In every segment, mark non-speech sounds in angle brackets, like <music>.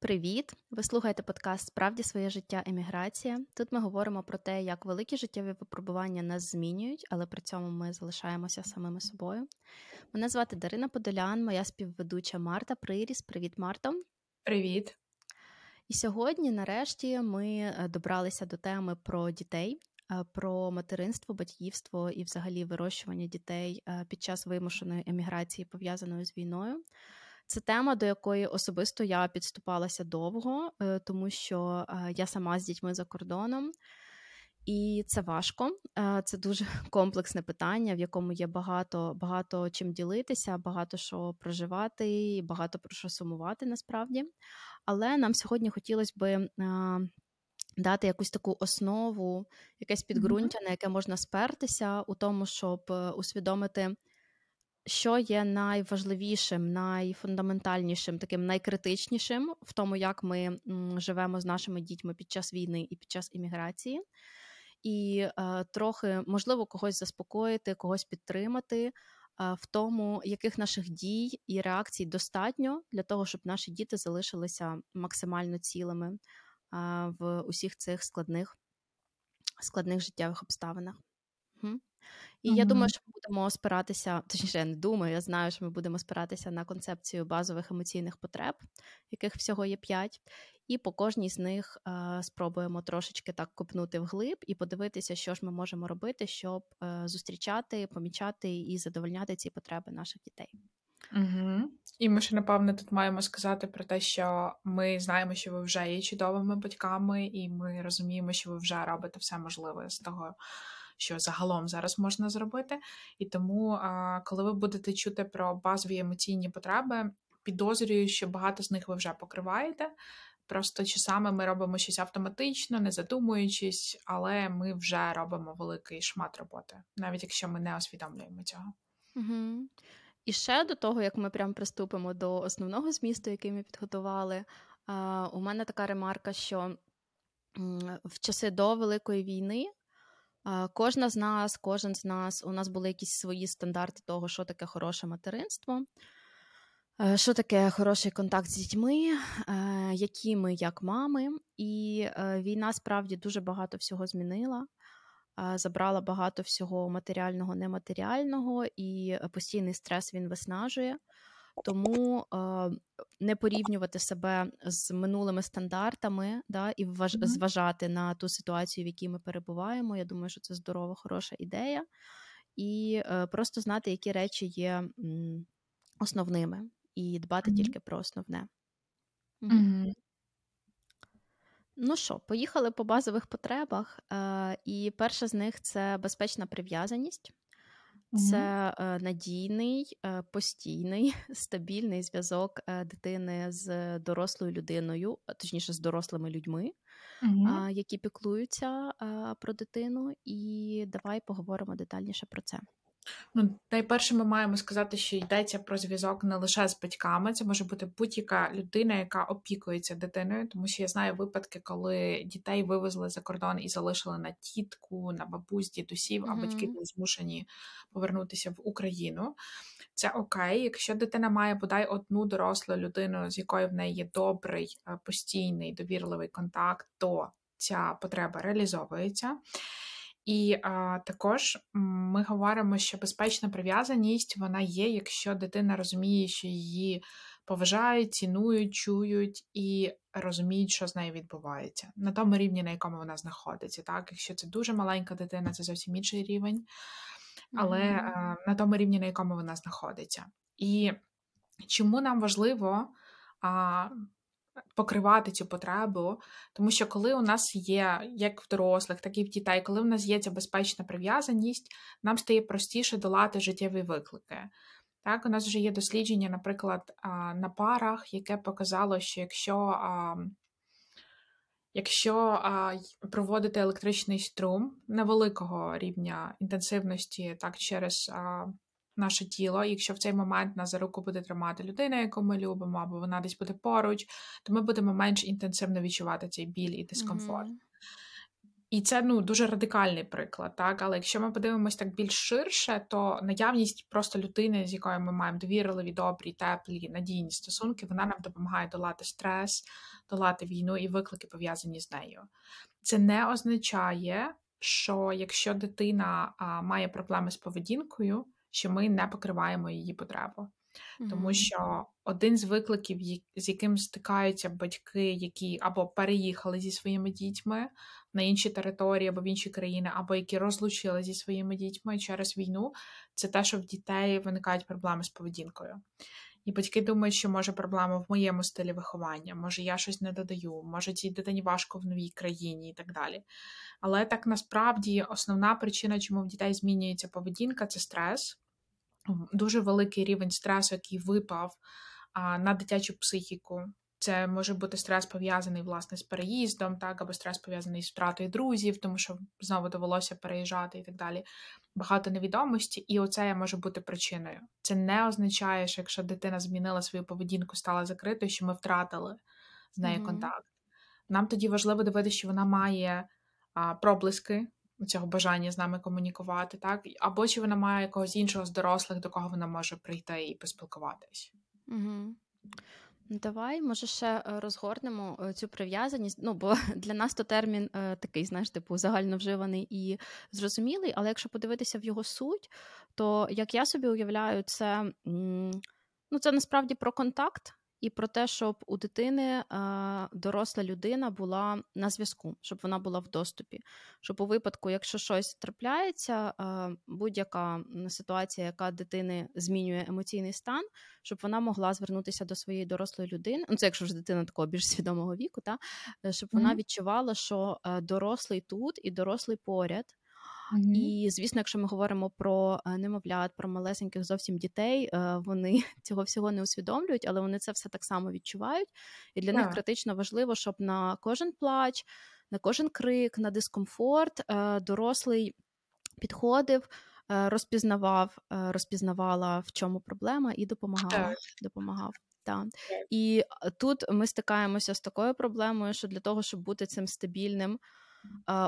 Привіт! Ви слухаєте подкаст Справді своє життя еміграція. Тут ми говоримо про те, як великі життєві випробування нас змінюють, але при цьому ми залишаємося самими собою. Мене звати Дарина Подолян, моя співведуча Марта Приріс. Привіт, Марто! Привіт! І сьогодні, нарешті, ми е, добралися до теми про дітей, е, про материнство, батьківство і, взагалі, вирощування дітей е, під час вимушеної еміграції, пов'язаної з війною. Це тема, до якої особисто я підступалася довго, е, тому що е, я сама з дітьми за кордоном, і це важко. Е, це дуже <laughs> комплексне питання, в якому є багато багато чим ділитися, багато що проживати, і багато про що сумувати насправді. Але нам сьогодні хотілося би дати якусь таку основу, якесь підґрунтя, на яке можна спертися у тому, щоб усвідомити що є найважливішим, найфундаментальнішим, таким найкритичнішим в тому, як ми живемо з нашими дітьми під час війни і під час імміграції, і е, трохи можливо когось заспокоїти, когось підтримати. Е, в тому, яких наших дій і реакцій достатньо для того, щоб наші діти залишилися максимально цілими е, в усіх цих складних складних життєвих обставинах. І я думаю, що ми будемо спиратися, точніше, я не думаю, я знаю, що ми будемо спиратися на концепцію базових емоційних потреб, яких всього є п'ять, і по кожній з них е, спробуємо трошечки так копнути вглиб і подивитися, що ж ми можемо робити, щоб е, зустрічати, помічати і задовольняти ці потреби наших дітей. Угу. І ми ще напевно тут маємо сказати про те, що ми знаємо, що ви вже є чудовими батьками, і ми розуміємо, що ви вже робите все можливе з того що загалом зараз можна зробити. І тому, коли ви будете чути про базові емоційні потреби, підозрюю, що багато з них ви вже покриваєте. Просто часами ми робимо щось автоматично, не задумуючись, але ми вже робимо великий шмат роботи, навіть якщо ми не усвідомлюємо цього. Угу. І ще до того, як ми прям приступимо до основного змісту, який ми підготували, у мене така ремарка, що в часи до Великої війни Кожна з нас, кожен з нас, у нас були якісь свої стандарти того, що таке хороше материнство, е, що таке хороший контакт з дітьми, е, які ми як мами. І е, війна справді дуже багато всього змінила, забрала багато всього матеріального, нематеріального, і постійний стрес він виснажує. Тому е, не порівнювати себе з минулими стандартами, да, і вваж... mm-hmm. зважати на ту ситуацію, в якій ми перебуваємо. Я думаю, що це здорова, хороша ідея, і е, просто знати, які речі є м, основними, і дбати mm-hmm. тільки про основне. Mm-hmm. Ну що, поїхали по базових потребах, е, і перша з них це безпечна прив'язаність. Це е, надійний, е, постійний, <laughs> стабільний зв'язок е, дитини з дорослою людиною, точніше, з дорослими людьми, які піклуються про дитину. І давай поговоримо детальніше про це. Ну, найперше, ми маємо сказати, що йдеться про зв'язок не лише з батьками, це може бути будь-яка людина, яка опікується дитиною, тому що я знаю випадки, коли дітей вивезли за кордон і залишили на тітку, на бабусь, дідусів, а батьки були змушені повернутися в Україну. Це окей, якщо дитина має бодай одну дорослу людину, з якою в неї є добрий, е, постійний довірливий контакт, то ця потреба реалізовується. І а, також ми говоримо, що безпечна прив'язаність вона є, якщо дитина розуміє, що її поважають, цінують, чують і розуміють, що з нею відбувається на тому рівні, на якому вона знаходиться. Так, якщо це дуже маленька дитина, це зовсім інший рівень, але mm-hmm. а, на тому рівні, на якому вона знаходиться. І чому нам важливо а, покривати цю потребу, тому що коли у нас є як в дорослих, так і в дітей, коли у нас є ця безпечна прив'язаність, нам стає простіше долати життєві виклики. Так, у нас вже є дослідження, наприклад, на парах, яке показало, що якщо якщо проводити електричний струм невеликого рівня інтенсивності, так через наше тіло. Якщо в цей момент нас за руку буде тримати людина, яку ми любимо, або вона десь буде поруч, то ми будемо менш інтенсивно відчувати цей біль і дискомфорт. Mm-hmm. І це ну дуже радикальний приклад, так. Але якщо ми подивимось так більш ширше, то наявність просто людини, з якою ми маємо довірливі, добрі, теплі, надійні стосунки, вона нам допомагає долати стрес, долати війну і виклики пов'язані з нею. Це не означає, що якщо дитина а, має проблеми з поведінкою, що ми не покриваємо її потребу. Тому що один з викликів, з яким стикаються батьки, які або переїхали зі своїми дітьми на інші території або в інші країни, або які розлучили зі своїми дітьми через війну, це те, що в дітей виникають проблеми з поведінкою. І батьки думають, що може проблема в моєму стилі виховання, може я щось не додаю, може цій дитині важко в новій країні і так далі. Але так насправді основна причина, чому в дітей змінюється поведінка, це стрес дуже великий рівень стресу, який випав на дитячу психіку. Це може бути стрес пов'язаний власне з переїздом, так, або стрес пов'язаний з втратою друзів, тому що знову довелося переїжджати і так далі. Багато невідомості, і оце може бути причиною. Це не означає, що якщо дитина змінила свою поведінку, стала закритою, що ми втратили з нею Мгм. контакт. Нам тоді важливо дивитися, що вона має а, проблиски цього бажання з нами комунікувати, так? Або чи вона має якогось іншого з дорослих, до кого вона може прийти і поспілкуватись. Мгм. Ну, Давай, може, ще е, розгорнемо е, цю прив'язаність. Ну, бо <laughs> для нас то термін е, такий, знаєш, типу, загальновживаний і зрозумілий, але якщо подивитися в його суть, то як я собі уявляю, це, ну, це насправді про контакт і про те, щоб у дитини е, доросла людина була на зв'язку, щоб вона була в доступі. Щоб у випадку, якщо щось трапляється, е, будь-яка ситуація, яка дитини змінює емоційний стан, щоб вона могла звернутися до своєї дорослої людини. Ну, це якщо ж дитина такого більш свідомого віку, та е, щоб вона відчувала, що дорослий тут і дорослий поряд. Мгм. І звісно, якщо ми говоримо про е, немовлят, про малесеньких зовсім дітей, е, вони <laughs> цього всього не усвідомлюють, але вони це все так само відчувають. І для них критично важливо, щоб на кожен плач, на кожен крик, на дискомфорт е, дорослий підходив, розпізнавав, розпізнавала, в чому проблема, і допомагала. Допомагав. Так. І тут ми стикаємося з такою проблемою, що для того, щоб бути цим стабільним,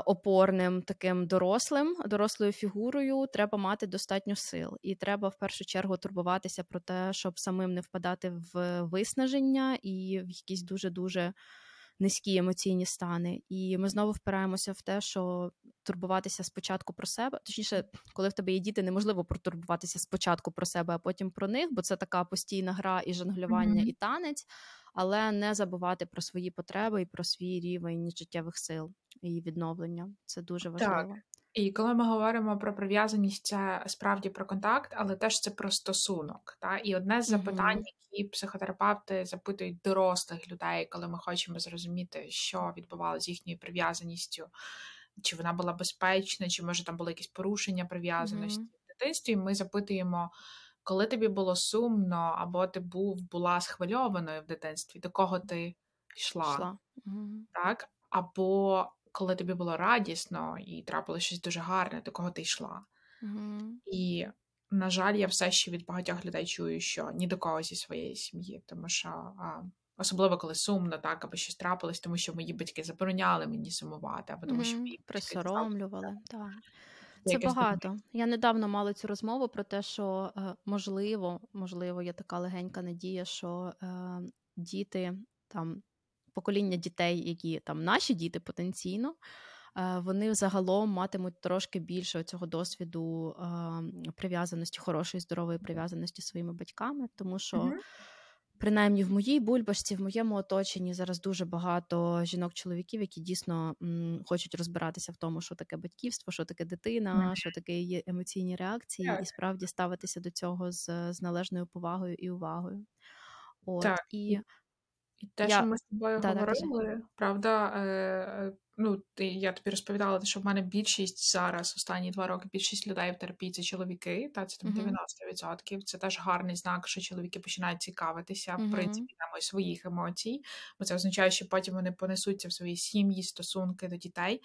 опорним, таким дорослим, дорослою фігурою, треба мати достатньо сил. І треба в першу чергу турбуватися про те, щоб самим не впадати в виснаження і в якісь дуже-дуже низькі емоційні стани. І ми знову впираємося в те, що турбуватися спочатку про себе, точніше, коли в тебе є діти, неможливо протурбуватися спочатку про себе, а потім про них, бо це така постійна гра і жонглювання, Мгм. і танець, але не забувати про свої потреби і про свій рівень життєвих сил і відновлення. Це дуже Так. І коли ми говоримо про прив'язаність, це справді про контакт, але теж це про стосунок. Та? І одне з запитань, Мгм. які психотерапевти запитують дорослих людей, коли ми хочемо зрозуміти, що відбувалося з їхньою прив'язаністю, чи вона була безпечна, чи може там були якісь порушення прив'язаності Мгм. в дитинстві. Ми запитуємо, коли тобі було сумно, або ти був була схвильованою в дитинстві, до кого ти йшла? Мгм. так? Або коли тобі було радісно і трапилося щось дуже гарне, до кого ти йшла. Мгм. І, на жаль, я все ще від багатьох людей чую, що ні до кого зі своєї сім'ї, тому що а, особливо коли сумно, так, або щось трапилось, тому що мої батьки забороняли мені сумувати, або тому що мої Присоромлювали. Так. Це багато. Я недавно мала цю розмову про те, що е, можливо, можливо, є така легенька надія, що е, діти там покоління дітей, які там наші діти потенційно, е, вони загалом матимуть трошки більше цього досвіду е, прив'язаності, хорошої, здорової прив'язаності своїми батьками, тому що. Мгм. Принаймні в моїй бульбашці, в моєму оточенні зараз дуже багато жінок-чоловіків, які дійсно м, хочуть розбиратися в тому, що таке батьківство, що таке дитина, Мгм. що таке є емоційні реакції, Так. і справді ставитися до цього з, з належною повагою і увагою. От Так. і І те, Я- що ми з тобою кажи. говорили, правда, е, ну, ти, я тобі розповідала, що в мене більшість зараз, останні два роки, більшість людей в терапії це чоловіки, та це там Мгм. 90%. Це теж гарний знак, що чоловіки починають цікавитися, Мгм. в принципі, темою своїх емоцій, бо це означає, що потім вони понесуться в свої сім'ї, стосунки до дітей.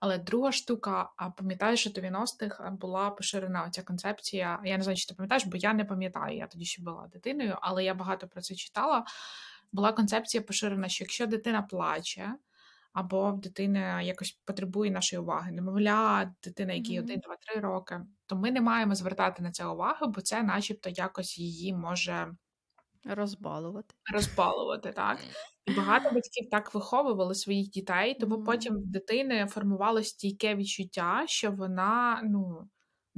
Але друга штука, а пам'ятаєш, що в 90-х була поширена ця концепція. Я не знаю, чи ти пам'ятаєш, бо я не пам'ятаю, я тоді ще була дитиною, але я багато про це читала. Була концепція поширена, що якщо дитина плаче, або в дитини якось потребує нашої уваги, немовля, дитина, якій Мгм. 1, 2, 3 роки, то ми не маємо звертати на це увагу, бо це начебто якось її може Розбалувати. розбалувати, так. І багато батьків так виховували своїх дітей, тому потім в дитини формувалось стійке відчуття, що вона, ну,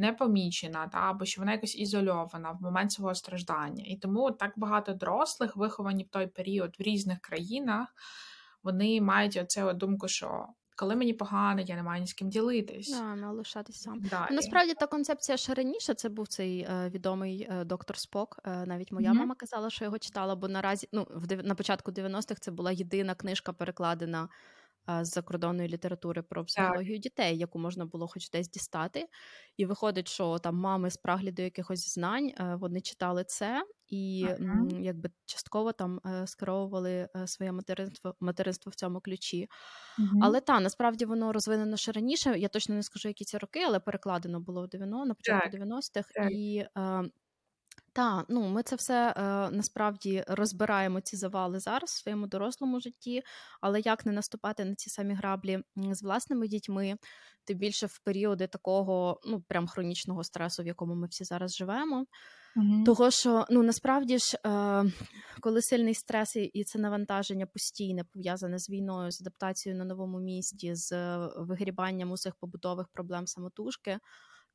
не помічена, та, або що вона якось ізольована в момент свого страждання. І тому так багато дорослих, виховані в той період в різних країнах, вони мають оце думку, що коли мені погано, я не маю ні з ким ділитись. Да, не лишатись сам. Ну, насправді та концепція ще раніше. Це був цей е, відомий е, доктор Спок. Е, навіть моя Мгм. мама казала, що його читала, бо наразі ну в на початку 90-х це була єдина книжка, перекладена з закордонної літератури про Так. психологію дітей, яку можна було хоч десь дістати. І виходить, що там мами спраглі до якихось знань, е, вони читали це і м, якби частково там е, скеровували е, своє материнство, материнство в цьому ключі. Мгм. Але та насправді воно розвинено ще раніше. Я точно не скажу, які ці роки, але перекладено було в 90, на початку Так, 90-х. так. І та, ну ми це все е, насправді розбираємо ці завали зараз в своєму дорослому житті. Але як не наступати на ці самі граблі з власними дітьми, тим більше в періоди такого, ну прям хронічного стресу, в якому ми всі зараз живемо. Мгм. Того, що ну насправді ж, е, коли сильний стрес і- і це навантаження постійне пов'язане з війною, з адаптацією на новому місті, з е, вигрібанням усіх побутових проблем самотужки,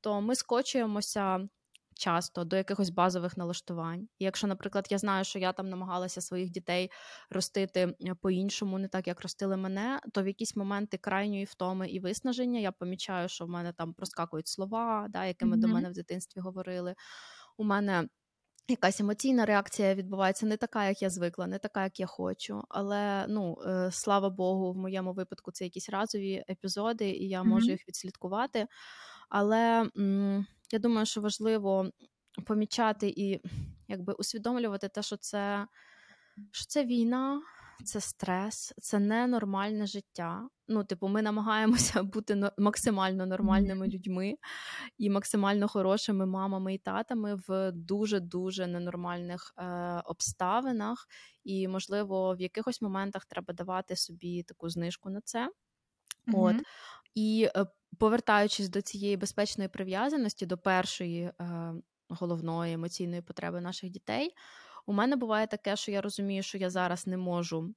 то ми скочуємося часто до якихось базових налаштувань. І якщо, наприклад, я знаю, що я там намагалася своїх дітей ростити е, по-іншому, не так як ростили мене, то в якісь моменти крайньої втоми і виснаження я помічаю, що в мене там проскакують слова, да, якими до мене в дитинстві говорили. У мене якась емоційна реакція відбувається не така, як я звикла, не така, як я хочу. Але ну е, слава Богу, в моєму випадку це якісь разові епізоди, і я можу Мгм. їх відслідкувати. Але м, я думаю, що важливо помічати і якби усвідомлювати те, що це, що це війна, це стрес, це ненормальне життя. Ну, типу, ми намагаємося <laughs> бути максимально нормальними людьми і максимально хорошими мамами і татами в дуже дуже ненормальних е, обставинах. І, можливо, в якихось моментах треба давати собі таку знижку на це. От. І е, повертаючись до цієї безпечної прив'язаності, до першої е, головної емоційної потреби наших дітей, у мене буває таке, що я розумію, що я зараз не можу.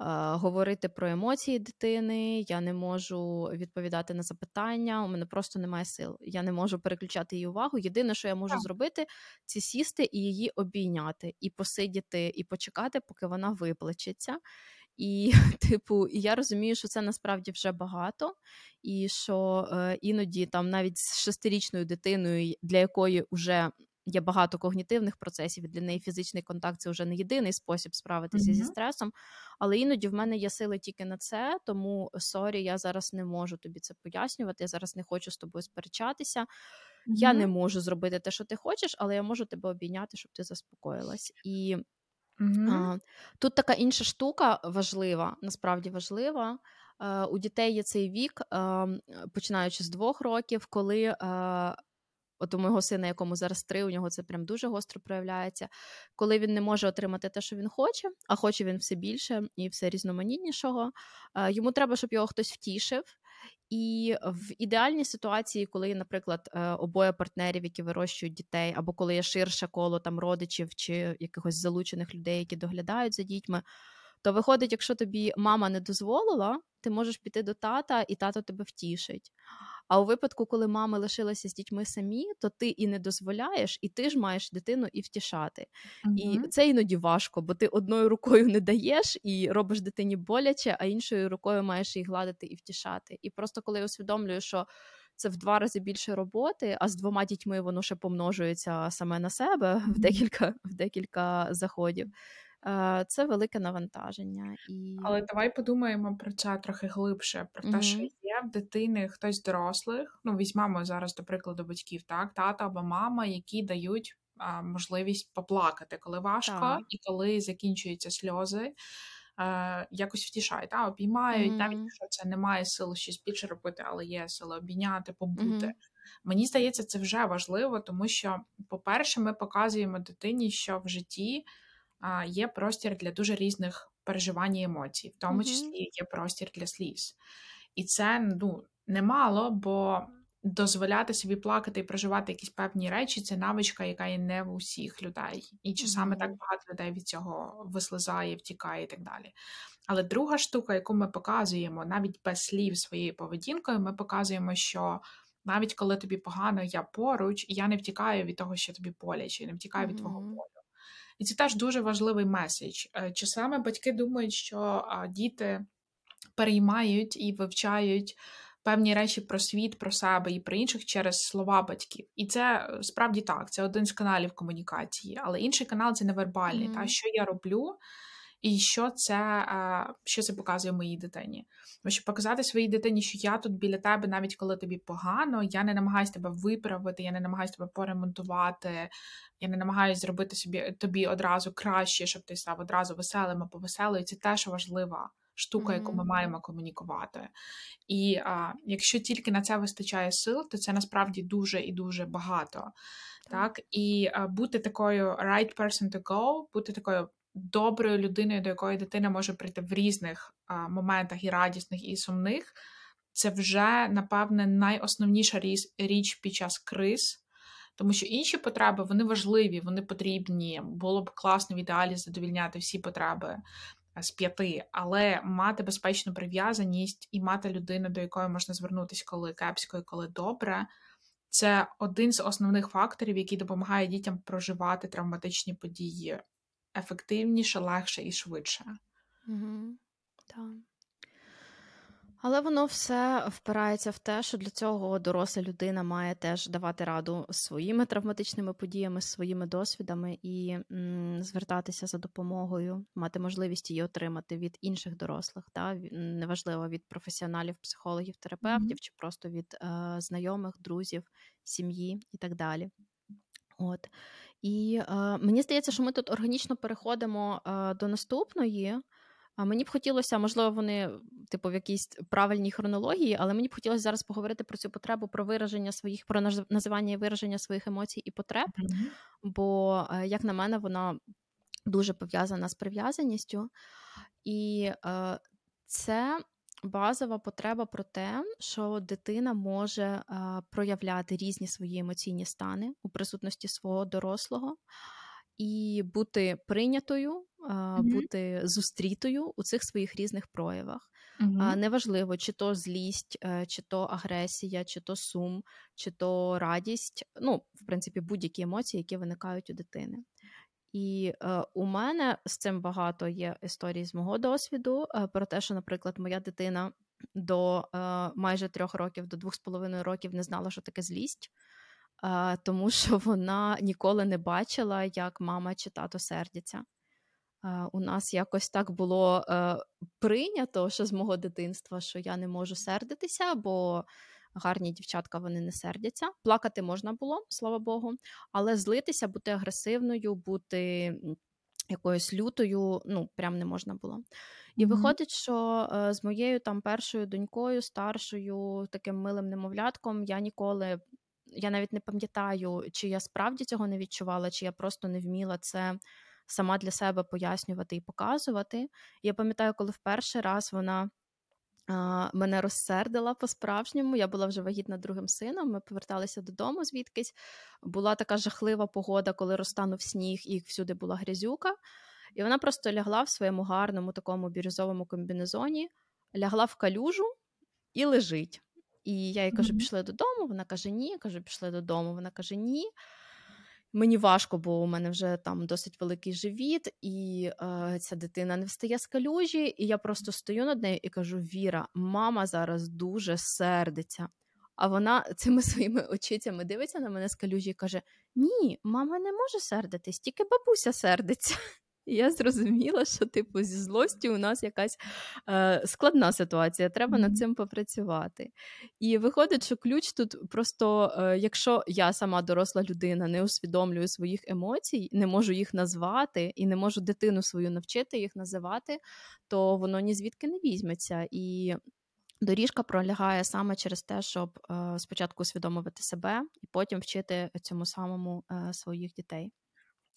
е, Говорити про емоції дитини, я не можу відповідати на запитання, у мене просто немає сил. Я не можу переключати її увагу. Єдине, що я можу Так. зробити, це сісти і її обійняти, і посидіти, і почекати, поки вона виплачеться. І, <laughs> типу, і я розумію, що це насправді вже багато, і що е, іноді там навіть з шестирічною дитиною, для якої вже є багато когнітивних процесів, і для неї фізичний контакт це вже не єдиний спосіб справитися зі стресом. Але іноді в мене є сили тільки на це, тому sorry, я зараз не можу тобі це пояснювати. Я зараз не хочу з тобою сперечатися. Я не можу зробити те, що ти хочеш, але я можу тебе обійняти, щоб ти заспокоїлась. І Мгм. а, Тут така інша штука важлива, насправді важлива. Е, У дітей є цей вік, е, починаючи з двох років, коли е, от у мого сина, якому зараз три, у нього це прям дуже гостро проявляється, коли він не може отримати те, що він хоче, а хоче він все більше і все різноманітнішого. е, Йому треба, щоб його хтось втішив. І в ідеальній ситуації, коли, наприклад, е, обоє партнерів, які вирощують дітей, або коли є ширше коло там родичів чи якихось залучених людей, які доглядають за дітьми, то виходить, якщо тобі мама не дозволила, ти можеш піти до тата, і тато тебе втішить. А у випадку, коли мами лишилися з дітьми самі, то ти і не дозволяєш, і ти ж маєш дитину і втішати. І це іноді важко, бо ти одною рукою не даєш і робиш дитині боляче, а іншою рукою маєш її гладити і втішати. І просто коли я усвідомлюю, що це в два рази більше роботи, а з двома дітьми воно ще помножується саме на себе в декілька, в декілька заходів. Е, Це велике навантаження. І... Але давай подумаємо про це трохи глибше, про те, що є в дитини хтось дорослих. Ну, візьмемо зараз, до прикладу, батьків, так, тата або мама, які дають а, можливість поплакати, коли важко, Так. і коли закінчуються сльози. Е, якось втішають, та, обіймають, навіть якщо це немає сили щось більше робити, але є сили обійняти, побути. Мгм. Мені здається, це вже важливо, тому що, по-перше, ми показуємо дитині, що в житті а, є простір для дуже різних переживання емоцій, в тому числі є простір для сліз. І це ну, немало, бо дозволяти собі плакати і проживати якісь певні речі це навичка, яка є не в усіх людей. І часами так багато людей від цього вислизає, втікає і так далі. Але друга штука, яку ми показуємо, навіть без слів своєю поведінкою, ми показуємо, що навіть коли тобі погано, я поруч, і я не втікаю від того, що тобі боляче, і не втікаю від твого болю. І це теж дуже важливий меседж. Чи саме батьки думають, що діти переймають і вивчають певні речі про світ, про себе і про інших через слова батьків. І це е, справді так, це один з каналів комунікації, але інший канал це невербальний. Та що я роблю, і що це, що це показує моїй дитині. Тому що показати своїй дитині, що я тут біля тебе, навіть коли тобі погано, я не намагаюся тебе виправити, я не намагаюся тебе поремонтувати, я не намагаюся зробити собі тобі одразу краще, щоб ти став одразу веселим або веселою. Це теж важлива штука, яку ми маємо комунікувати. І а, якщо тільки на це вистачає сил, то це насправді дуже і дуже багато. Так, і а, бути такою right person to go, бути такою доброю людиною, до якої дитина може прийти в різних а, моментах і радісних, і сумних, це вже, напевне, найосновніша річ, під час криз. Тому що інші потреби вони важливі, вони потрібні. Було б класно в ідеалі задовільняти всі потреби е, з п'яти, але мати безпечну прив'язаність і мати людину, до якої можна звернутися, коли кепсько і коли добре, це один з основних факторів, який допомагає дітям проживати травматичні події ефективніше, легше і швидше. Мгм. Так. Але воно все впирається в те, що для цього доросла людина має теж давати раду своїми травматичними подіями, своїми досвідами і м, звертатися за допомогою, мати можливість її отримати від інших дорослих, та неважливо від професіоналів, психологів, терапевтів, Мгм. чи просто від е, знайомих, друзів, сім'ї і так далі. От. І е, мені здається, що ми тут органічно переходимо е, до наступної. А мені б хотілося, можливо, вони типу в якійсь правильній хронології, але мені б хотілося зараз поговорити про цю потребу, про вираження своїх, про називання і вираження своїх емоцій і потреб. Мгм. Бо, е, як на мене, вона дуже пов'язана з прив'язаністю. І е, це базова потреба про те, що дитина може е, проявляти різні свої емоційні стани у присутності свого дорослого і бути прийнятою, е, Мгм. бути зустрітою у цих своїх різних проявах. А, Неважливо, чи то злість, е, чи то агресія, чи то сум, чи то радість. Ну, в принципі, будь-які емоції, які виникають у дитини. І е, у мене з цим багато є історій з мого досвіду е, про те, що, наприклад, моя дитина до е, майже трьох років, до двох з половиною років не знала, що таке злість, е, тому що вона ніколи не бачила, як мама чи тато сердяться. Е, у нас якось так було е, прийнято ще з мого дитинства, що я не можу сердитися, бо гарні дівчатка вони не сердяться. Плакати можна було, слава Богу, але злитися, бути агресивною, бути якоюсь лютою, ну прям не можна було. І Мгм. виходить, що е, з моєю там першою донькою, старшою, таким милим немовлятком, я ніколи. Я навіть не пам'ятаю, чи я справді цього не відчувала, чи я просто не вміла це сама для себе пояснювати і показувати. Я пам'ятаю, коли в перший раз вона мене розсердила по-справжньому. Я була вже вагітна другим сином. Ми поверталися додому звідкись. Була така жахлива погода, коли розтанув сніг, і всюди була грязюка. І вона просто лягла в своєму гарному такому бірюзовому комбінезоні, лягла в калюжу і лежить. І я їй кажу, пішли додому. Вона каже, ні. Я кажу, пішли додому. Вона каже, ні. Мені важко, бо у мене вже там досить великий живіт, і е, ця дитина не встає з калюжі. І я просто стою над нею і кажу: Віра, мама зараз дуже сердиться. А вона <laughs> цими своїми очицями дивиться на мене з калюжі і каже: Ні, мама не може сердитись, тільки бабуся сердиться. І я зрозуміла, що типу зі злостю у нас якась е, складна ситуація, треба над цим попрацювати. І виходить, що ключ тут просто, е, якщо я сама доросла людина, не усвідомлюю своїх емоцій, не можу їх назвати і не можу дитину свою навчити їх називати, то воно ні звідки не візьметься. І доріжка пролягає саме через те, щоб е, спочатку усвідомити себе і потім вчити цьому самому е, своїх дітей.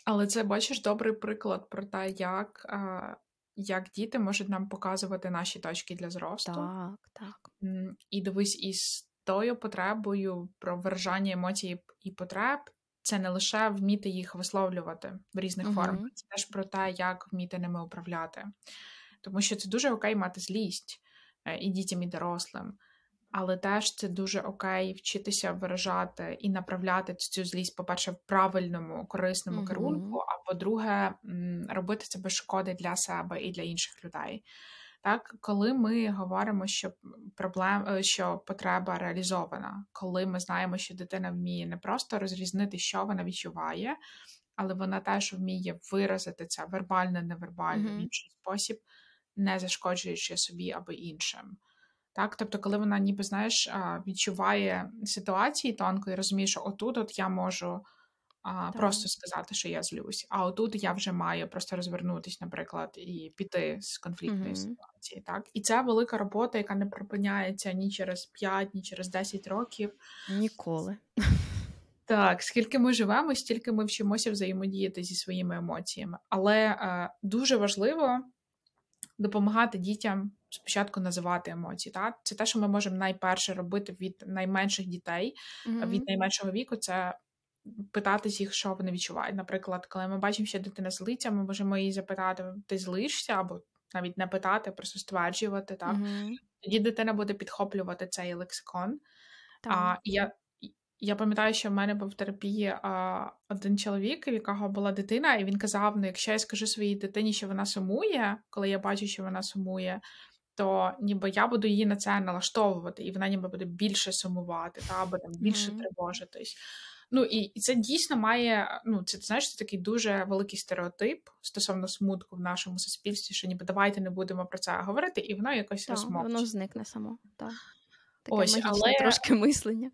Але це бачиш добрий приклад про те, як, а, як діти можуть нам показувати наші точки для зросту. Так, так. І дивись, із тою потребою про виражання емоцій і потреб. Це не лише вміти їх висловлювати в різних uh-huh. формах, це теж про те, як вміти ними управляти. Тому що це дуже окей мати злість е, і дітям, і дорослим але теж це дуже окей вчитися виражати і направляти цю злість, по-перше, в правильному, корисному mm-hmm. керунку, а по-друге, робити це без шкоди для себе і для інших людей. Так, коли ми говоримо, що проблем, е, що потреба реалізована, коли ми знаємо, що дитина вміє не просто розрізнити, що вона відчуває, але вона теж вміє виразити це вербально, невербально mm-hmm. в інший спосіб, не зашкоджуючи собі або іншим. Так, тобто, коли вона ніби знаєш, відчуває ситуації тонко і розуміє, що отут от я можу а, просто сказати, що я злюсь, а отут я вже маю просто розвернутись, наприклад, і піти з конфліктної mm-hmm. ситуації. Так, і це велика робота, яка не припиняється ні через 5, ні через 10 років. Ніколи. Так, скільки ми живемо, стільки ми вчимося взаємодіяти зі своїми емоціями. Але е, дуже важливо допомагати дітям спочатку називати емоції. Так? Це те, що ми можемо найперше робити від найменших дітей, mm-hmm. від найменшого віку, це питатись їх, що вони відчувають. Наприклад, коли ми бачимо, що дитина злиться, ми можемо її запитати, ти злишся, або навіть не питати, просто стверджувати. Так? Mm-hmm. Тоді дитина буде підхоплювати цей лексикон. Так. А, я я пам'ятаю, що в мене був в терапії а, один чоловік, в якого була дитина, і він казав: ну, якщо я скажу своїй дитині, що вона сумує, коли я бачу, що вона сумує, то ніби я буду її на це налаштовувати, і вона ніби буде більше сумувати, та або там більше mm-hmm. тривожитись. Ну і і це дійсно має. Ну, це знаєш, це такий дуже великий стереотип стосовно смутку в нашому суспільстві, що ніби давайте не будемо про це говорити, і воно якось так, розмовчить. Воно зникне само. так. Таке Ось, але... трошки мислення.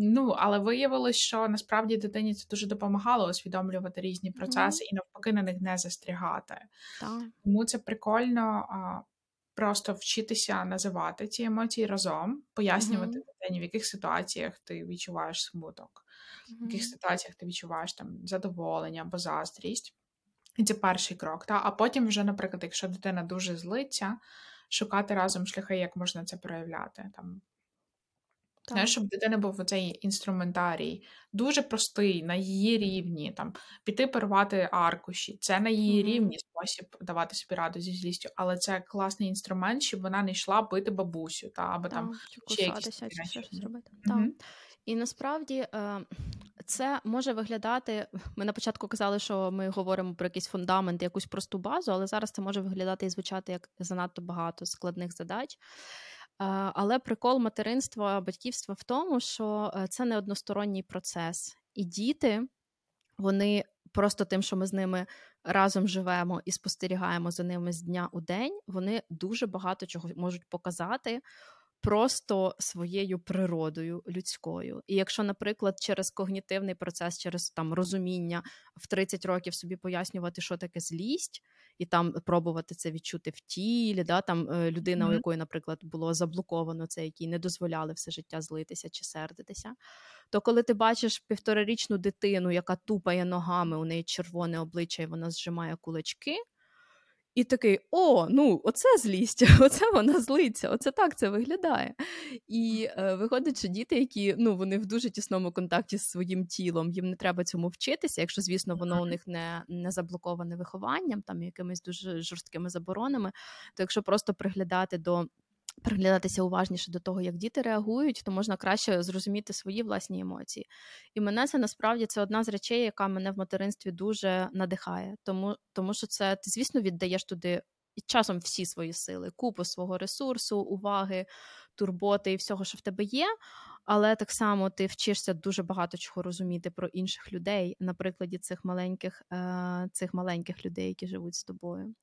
Ну, але виявилось, що насправді дитині це дуже допомагало усвідомлювати різні процеси mm. і навпаки на них не застрягати. Так. Тому це прикольно а, просто вчитися називати ці емоції разом, пояснювати mm-hmm. дитині, в яких ситуаціях ти відчуваєш смуток, mm-hmm. в яких ситуаціях ти відчуваєш там задоволення або заздрість. І це перший крок. Та? А потім, вже, наприклад, якщо дитина дуже злиться, шукати разом шляхи, як можна це проявляти. Там так. Знаєш, щоб дитина був цей інструментарій, дуже простий, на її рівні, там піти порвати аркуші. Це на її mm-hmm. рівні спосіб давати собі раду зі злістю, але це класний інструмент, щоб вона не йшла бити бабусю, та або так, там ще якісь щось робити. Mm-hmm. Так. І насправді е, це може виглядати. Ми на початку казали, що ми говоримо про якийсь фундамент, якусь просту базу, але зараз це може виглядати і звучати як занадто багато складних задач. Але прикол материнства, батьківства в тому, що е, це не односторонній процес, і діти, вони просто тим, що ми з ними разом живемо і спостерігаємо за ними з дня у день, вони дуже багато чого можуть показати просто своєю природою людською. І якщо, наприклад, через когнітивний процес, через там розуміння в 30 років собі пояснювати, що таке злість, і там пробувати це відчути в тілі, да, там е, людина, mm-hmm. у якої, наприклад, було заблоковано це, якій не дозволяли все життя злитися чи сердитися. То коли ти бачиш півторарічну дитину, яка тупає ногами, у неї червоне обличчя, і вона зжимає кулачки. І такий: о, ну, оце злість, <laughs> оце вона злиться, оце так це виглядає. І е, виходить, що діти, які ну, вони в дуже тісному контакті з своїм тілом, їм не треба цьому вчитися, якщо, звісно, воно у них не не заблоковане вихованням, там якимись дуже жорсткими заборонами, то якщо просто приглядати до приглядатися уважніше до того, як діти реагують, то можна краще зрозуміти свої власні емоції. І мене це насправді це одна з речей, яка мене в материнстві дуже надихає, тому, тому що це ти, звісно, віддаєш туди. І часом всі свої сили, купу свого ресурсу, уваги, турботи і всього, що в тебе є. Але так само ти вчишся дуже багато чого розуміти про інших людей на прикладі цих маленьких, е, цих маленьких людей, які живуть з тобою.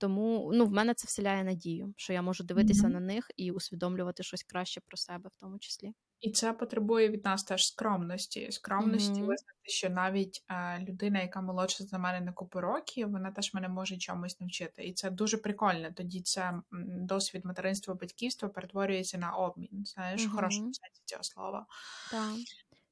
Тому ну, в мене це вселяє надію, що я можу дивитися mm-hmm. на них і усвідомлювати щось краще про себе, в тому числі. І це потребує від нас теж скромності. Скромності mm-hmm. визнати, що навіть е, людина, яка молодша за мене на купу років, вона теж мене може чомусь навчити. І це дуже прикольно. Тоді це досвід материнства, батьківства перетворюється на обмін. Знаєш, mm-hmm. хорошому сенсі цього слова. Так.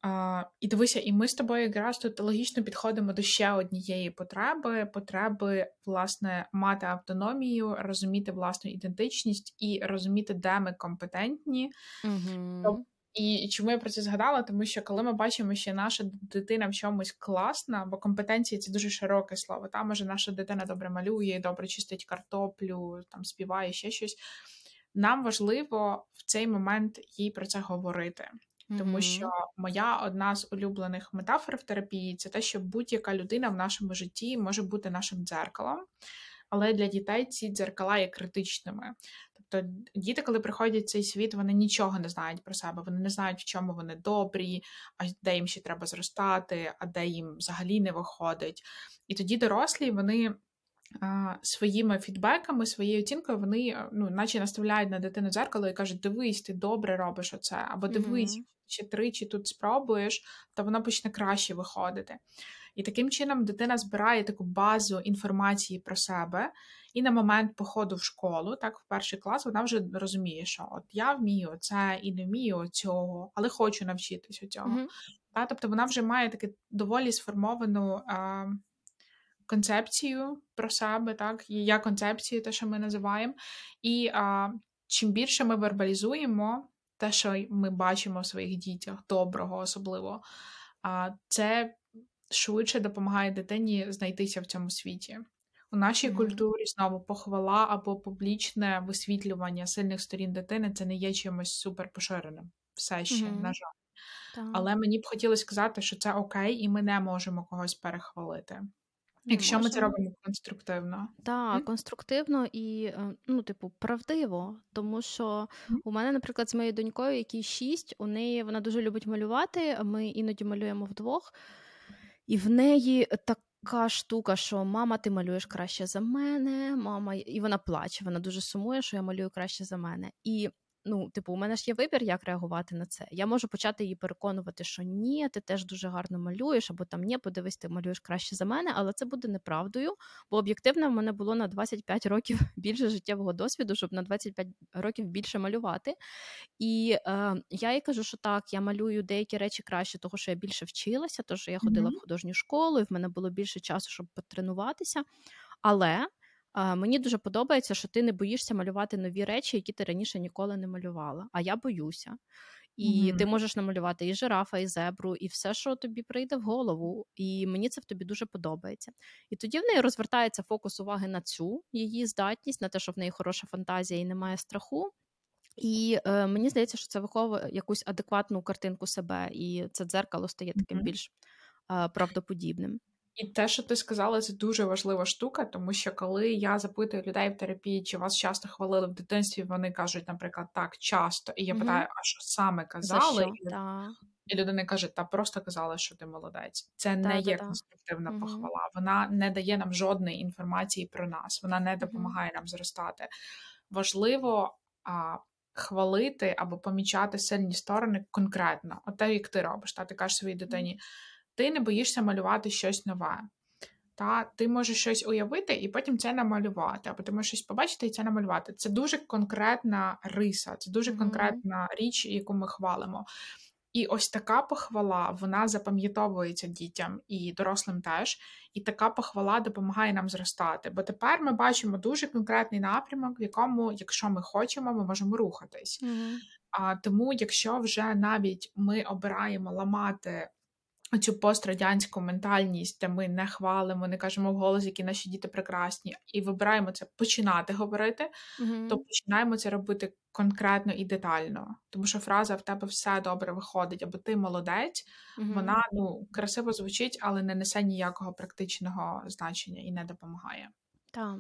А, І дивися, і ми з тобою якраз тут логічно підходимо до ще однієї потреби: потреби, власне, мати автономію, розуміти власну ідентичність і розуміти, де ми компетентні. Угу. І чому я про це згадала? Тому що коли ми бачимо, що наша дитина в чомусь класна, бо компетенції це дуже широке слово. Там може наша дитина добре малює, добре чистить картоплю, там співає ще щось. Нам важливо в цей момент їй про це говорити. Тому що моя одна з улюблених метафор в терапії це те, що будь-яка людина в нашому житті може бути нашим дзеркалом, але для дітей ці дзеркала є критичними. Тобто діти, коли приходять в цей світ, вони нічого не знають про себе, вони не знають, в чому вони добрі, а де їм ще треба зростати, а де їм взагалі не виходить. І тоді дорослі вони. Своїми фідбеками, своєю оцінкою, вони ну, наче наставляють на дитину дзеркало і кажуть: дивись, ти добре робиш оце, або дивись, mm-hmm. Ще тричі тут спробуєш, то воно почне краще виходити. І таким чином дитина збирає таку базу інформації про себе, і на момент походу в школу, так, в перший клас, вона вже розуміє, що от я вмію це і не вмію цього, але хочу навчитися цього. Mm-hmm. Та, тобто вона вже має таку доволі сформовану а, концепцію про себе, так, я концепцію, те, що ми називаємо. І а, чим більше ми вербалізуємо те, що ми бачимо в своїх дітях, доброго особливо, а, це швидше допомагає дитині знайтися в цьому світі. У нашій mm-hmm. культурі знову похвала або публічне висвітлювання сильних сторін дитини це не є чимось супер поширеним. Все ще, mm-hmm. на жаль. Так. Але мені б хотілося сказати, що це окей, і ми не можемо когось перехвалити. Якщо ми це робимо конструктивно. Так, конструктивно і, е, ну, типу, правдиво. Тому що у мене, наприклад, з моєю донькою, якій шість, у неї вона дуже любить малювати. Ми іноді малюємо вдвох, і в неї так така штука, що мама, ти малюєш краще за мене, мама, і вона плаче, вона дуже сумує, що я малюю краще за мене. І ну, типу, у мене ж є вибір, як реагувати на це. Я можу почати її переконувати, що ні, ти теж дуже гарно малюєш, або там ні, подивись, ти малюєш краще за мене, але це буде неправдою, бо об'єктивно в мене було на 25 років <laughs> більше життєвого досвіду, щоб на 25 років більше малювати. І е, я їй кажу, що так, я малюю деякі речі краще, того що я більше вчилася, тому що я ходила mm-hmm. в художню школу, і в мене було більше часу, щоб потренуватися. Але Мені дуже подобається, що ти не боїшся малювати нові речі, які ти раніше ніколи не малювала. А я боюся. І mm-hmm. ти можеш намалювати і жирафа, і зебру, і все, що тобі прийде в голову. І мені це в тобі дуже подобається. І тоді в неї розвертається фокус уваги на цю її здатність, на те, що в неї хороша фантазія і немає страху. І е, мені здається, що це виховує якусь адекватну картинку себе, і це дзеркало стає таким mm-hmm. більш е, правдоподібним. І те, що ти сказала, це дуже важлива штука, тому що коли я запитую людей в терапії, чи вас часто хвалили в дитинстві, вони кажуть, наприклад, так часто, і я mm питаю, а що саме казали? що? І, да. і людина каже, та просто казала, що ти молодець. Це да, не є да, конструктивна mm похвала. Вона не дає нам жодної інформації про нас, вона не допомагає mm нам зростати. Важливо а, хвалити або помічати сильні сторони конкретно. От те, як ти робиш, та ти кажеш своїй дитині ти не боїшся малювати щось нове. Та Ти можеш щось уявити і потім це намалювати, або ти можеш щось побачити і це намалювати. Це дуже конкретна риса, це дуже mm-hmm. конкретна річ, яку ми хвалимо. І ось така похвала вона запам'ятовується дітям і дорослим теж. І така похвала допомагає нам зростати. Бо тепер ми бачимо дуже конкретний напрямок, в якому, якщо ми хочемо, ми можемо рухатись. Mm-hmm. А тому, якщо вже навіть ми обираємо ламати Цю пострадянську ментальність, де ми не хвалимо, не кажемо в голос, які наші діти прекрасні, і вибираємо це починати говорити, mm-hmm. то починаємо це робити конкретно і детально. Тому що фраза в тебе все добре виходить, або ти молодець, mm-hmm. вона ну красиво звучить, але не несе ніякого практичного значення і не допомагає. Так,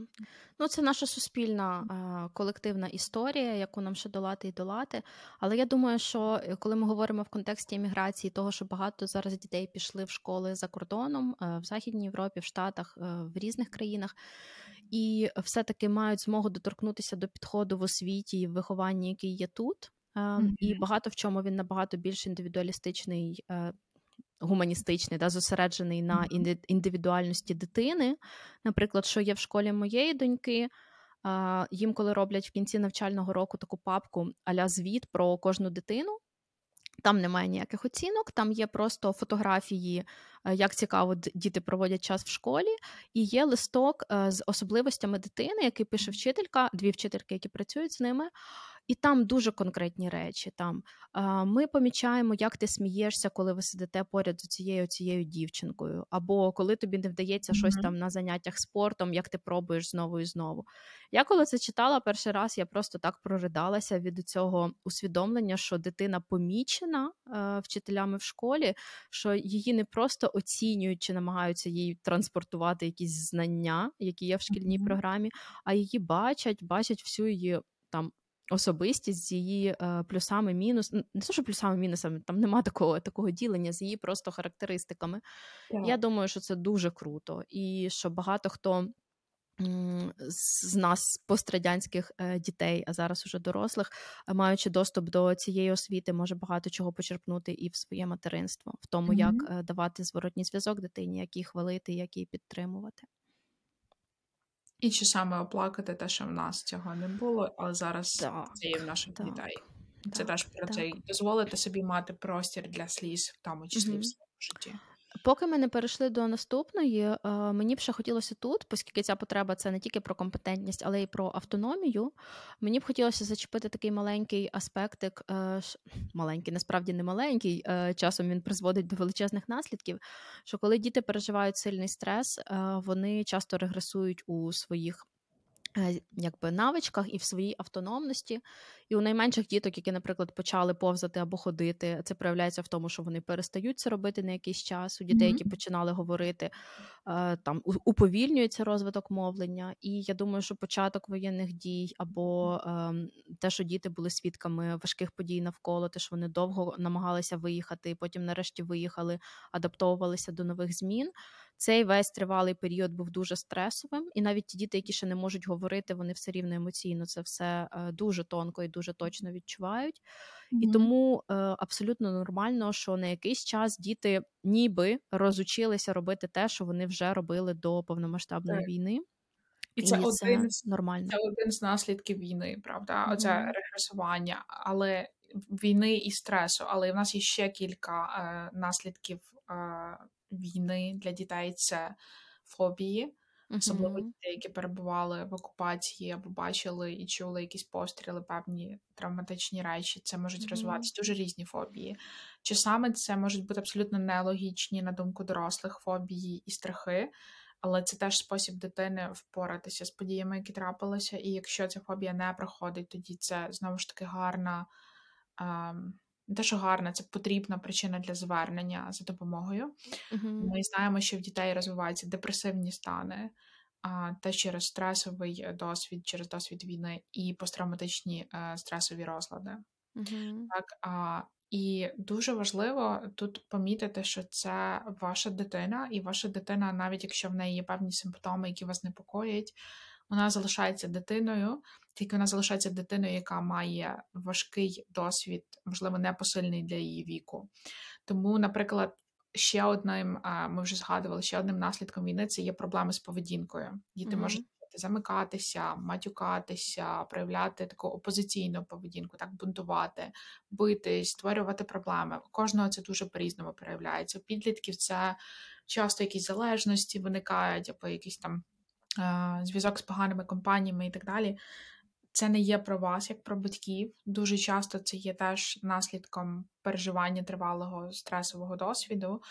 ну це наша суспільна е, колективна історія, яку нам ще долати і долати. Але я думаю, що е, коли ми говоримо в контексті еміграції, того, що багато зараз дітей пішли в школи за кордоном е, в Західній Європі, в Штатах, в різних країнах, і все-таки мають змогу доторкнутися до підходу в освіті і в вихованні, який є тут. Mm-hmm. І багато в чому він набагато більш індивідуалістичний гуманістичний, да, зосереджений на індивідуальності дитини. Наприклад, що є в школі моєї доньки. Їм, коли роблять в кінці навчального року таку папку аля звіт про кожну дитину. Там немає ніяких оцінок, там є просто фотографії, е, як цікаво діти проводять час в школі, і є листок е, з особливостями дитини, який пише вчителька, дві вчительки, які працюють з ними. І там дуже конкретні речі. Там Ми помічаємо, як ти смієшся, коли ви сидите поряд з цією цією дівчинкою, або коли тобі не вдається mm-hmm. щось там на заняттях спортом, як ти пробуєш знову і знову. Я коли це читала перший раз, я просто так проридалася від цього усвідомлення, що дитина помічена е, вчителями в школі, що її не просто оцінюють чи намагаються їй транспортувати якісь знання, які є в шкільній mm-hmm. програмі, а її бачать, бачать всю її там особистість з її е, плюсами, мінус, не те, що плюсами, мінусами, там нема такого такого ділення з її просто характеристиками. Yeah. Я думаю, що це дуже круто, і що багато хто. З нас пострадянських е, дітей, а зараз уже дорослих, маючи доступ до цієї освіти, може багато чого почерпнути і в своє материнство, в тому, mm-hmm. як е, давати зворотній зв'язок дитині, як її хвалити, як її підтримувати. І чи саме оплакати те, що в нас цього не було, але зараз так, це є в наших так, дітей. Це так, теж про так. це дозволити собі мати простір для сліз, в тому числі mm-hmm. в своєму житті. Поки ми не перейшли до наступної, е, мені б ще хотілося тут, оскільки ця потреба це не тільки про компетентність, але й про автономію. Мені б хотілося зачепити такий маленький аспектик, е, маленький, насправді не маленький. Е, часом він призводить до величезних наслідків. Що коли діти переживають сильний стрес, вони часто регресують у своїх якби навичках і в своїй автономності. І у найменших діток, які, наприклад, почали повзати або ходити, це проявляється в тому, що вони перестають це робити на якийсь час. У дітей, які починали говорити, е, там уповільнюється розвиток мовлення. І я думаю, що початок воєнних дій або ем, те, що діти були свідками важких подій навколо, те, що вони довго намагалися виїхати, потім, нарешті, виїхали, адаптовувалися до нових змін. Цей весь тривалий період був дуже стресовим, і навіть ті діти, які ще не можуть говорити, вони все рівно емоційно це все е, дуже тонко і дуже точно відчувають. Mm-hmm. І тому е, абсолютно нормально, що на якийсь час діти ніби розучилися робити те, що вони вже робили до повномасштабної так. війни. І це, і один це нормально. Це один з наслідків війни, правда? Mm-hmm. Оце регресування, але війни і стресу. Але в нас є ще кілька е, наслідків е, війни для дітей це фобії, особливо дітей, які перебували в окупації або бачили і чули якісь постріли, певні травматичні речі. Це можуть розвиватися дуже різні фобії. Чи саме це можуть бути абсолютно нелогічні, на думку дорослих, фобії і страхи. Але це теж спосіб дитини впоратися з подіями, які трапилися. І якщо ця фобія не проходить, тоді це знову ж таки гарна ем, не те, що гарна, це потрібна причина для звернення за допомогою. Uh-huh. Ми знаємо, що в дітей розвиваються депресивні стани, а те через стресовий досвід, через досвід війни і посттравматичні е, стресові розлади. Uh-huh. Так, а, І дуже важливо тут помітити, що це ваша дитина, і ваша дитина, навіть якщо в неї є певні симптоми, які вас непокоять, вона залишається дитиною, тільки вона залишається дитиною, яка має важкий досвід, можливо, непосильний для її віку. Тому, наприклад, ще одним, ми вже згадували, ще одним наслідком війни це є проблеми з поведінкою. Діти mm-hmm. можуть замикатися, матюкатися, проявляти таку опозиційну поведінку, так бунтувати, битись, створювати проблеми. У кожного це дуже по-різному проявляється. У підлітків це часто якісь залежності виникають, або якісь там зв'язок з поганими компаніями і так далі. Це не є про вас, як про батьків. Дуже часто це є теж наслідком переживання тривалого стресового досвіду.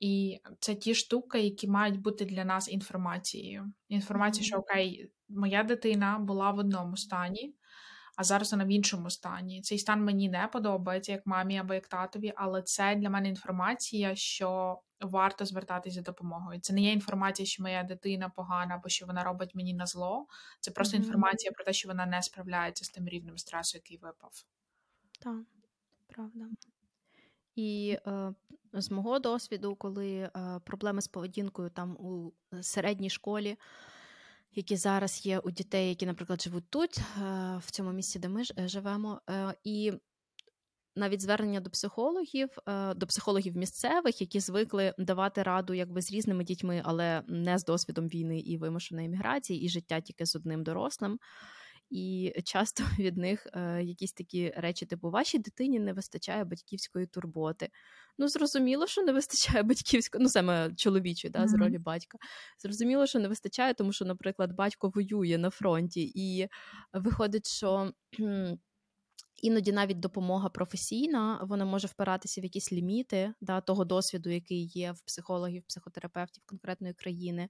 І це ті штуки, які мають бути для нас інформацією. Інформація, що окей, моя дитина була в одному стані, а зараз вона в іншому стані. Цей стан мені не подобається, як мамі або як татові, але це для мене інформація, що варто звертатись за допомогою. Це не є інформація, що моя дитина погана або що вона робить мені на зло. Це просто mm-hmm. інформація про те, що вона не справляється з тим рівнем стресу, який випав. Так, правда. І е, з мого досвіду, коли е, проблеми з поведінкою там у середній школі, які зараз є у дітей, які, наприклад, живуть тут, е, в цьому місці, де ми е, живемо, е, і навіть звернення до психологів, е, до психологів місцевих, які звикли давати раду якби з різними дітьми, але не з досвідом війни і вимушеної міграції, і життя тільки з одним дорослим. і часто <laughs> від них е, якісь такі речі, типу, вашій дитині не вистачає батьківської турботи. Ну, зрозуміло, що не вистачає батьківської, ну саме чоловічої, да, з ролі батька. Зрозуміло, що не вистачає, тому що, наприклад, батько воює на фронті, і виходить, що. Іноді навіть допомога професійна, вона може впиратися в якісь ліміти да, того досвіду, який є в психологів, психотерапевтів конкретної країни.